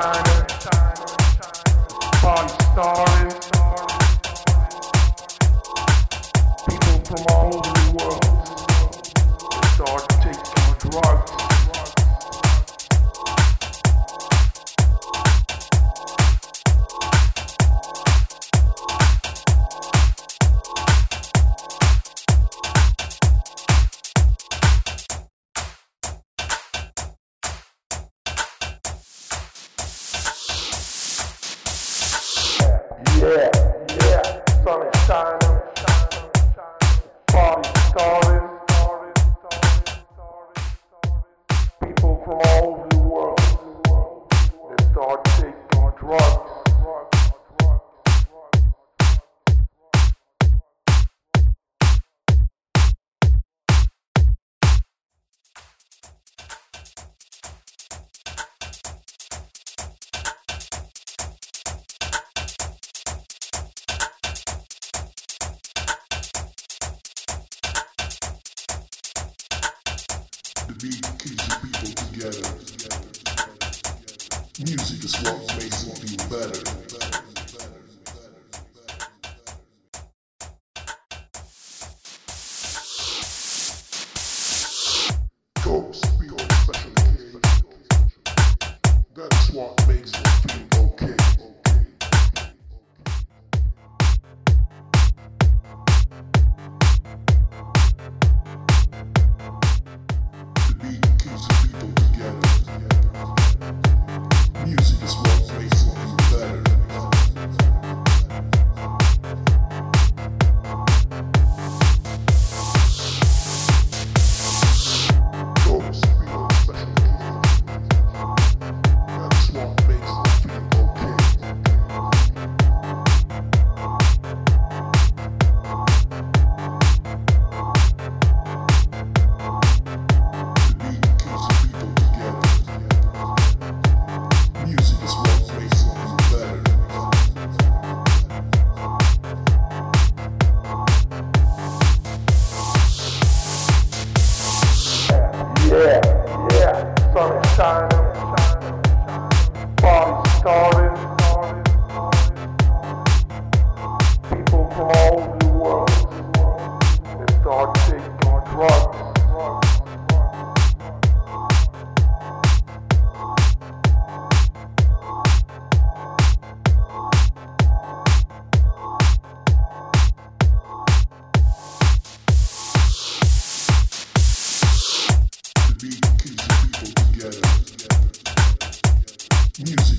time. Yeah, yeah, sun is shining, party's starting. Music is what makes you feel better. Ghost, we all special. That's what makes you feel better.